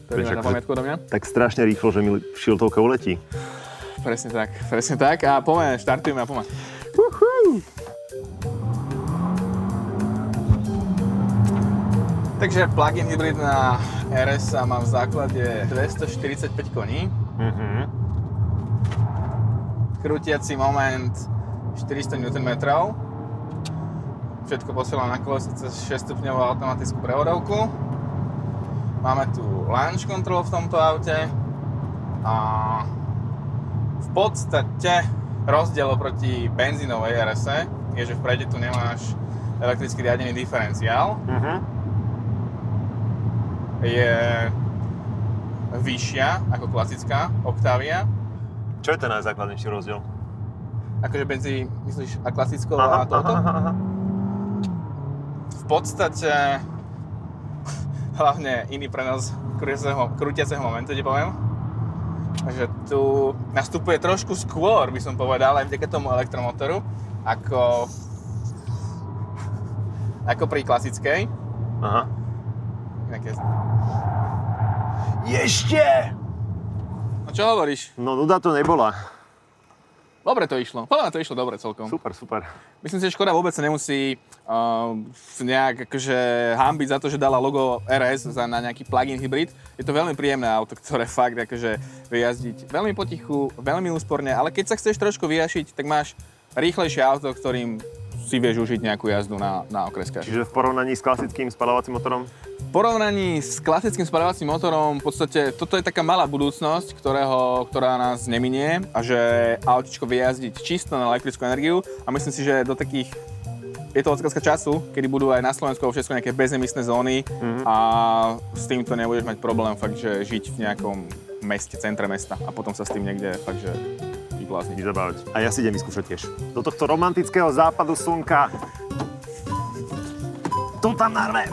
Ktorý máš na pamiatku odo mňa. Tak strašne rýchlo, že mi šiltovka uletí. Presne tak, presne tak. A poďme, štartujeme a poďme. Takže plug-in hybrid na RS má v základe 245 koní, Mhm. krútiaci moment 400 Nm, všetko posiela na kolese cez 6 stupňovú automatickú prevodovku. Máme tu launch control v tomto aute a v podstate rozdiel oproti benzínovej RS je, že vprede tu nemáš elektricky riadený diferenciál, Mhm. je vyššia ako klasická Octavia. Čo je ten najzákladnejší rozdiel? Akože medzi, myslíš, a klasickou a touto? aha. V podstate hlavne iný prenos krútiaceho, krútiaceho momentu, ti poviem. Takže tu nastupuje trošku skôr, by som povedal, aj vďaka tomu elektromotoru, ako, ako pri klasickej. aha. Inak je... Ešte! No čo hovoríš? No nuda to nebola. Dobre to išlo. Podľa mňa to išlo dobre celkom. Super, super. Myslím si, že Škoda vôbec sa nemusí uh, nejak akože hambiť za to, že dala logo RS za, na nejaký plug-in hybrid. Je to veľmi príjemné auto, ktoré fakt akože vie jazdiť veľmi potichu, veľmi úsporne, ale keď sa chceš trošku vyjašiť, tak máš rýchlejšie auto, ktorým si vieš užiť nejakú jazdu na, na okreskách. Čiže v porovnaní s klasickým spalovacím motorom? Porovnaní s klasickým spaľovacím motorom v podstate toto je taká malá budúcnosť, ktorého, ktorá nás neminie a že autičko vie jazdiť čisto na elektrickú energiu a myslím si, že do takých je to otázka času, kedy budú aj na Slovensku vo Česku nejaké bezemisné zóny mm-hmm. a s týmto nebudeš mať problém fakt, že žiť v nejakom meste, centre mesta a potom sa s tým niekde fakt, že vyblázniť. Vyzabávať. A ja si idem vyskúšať tiež. Do tohto romantického západu slnka. To tam narve.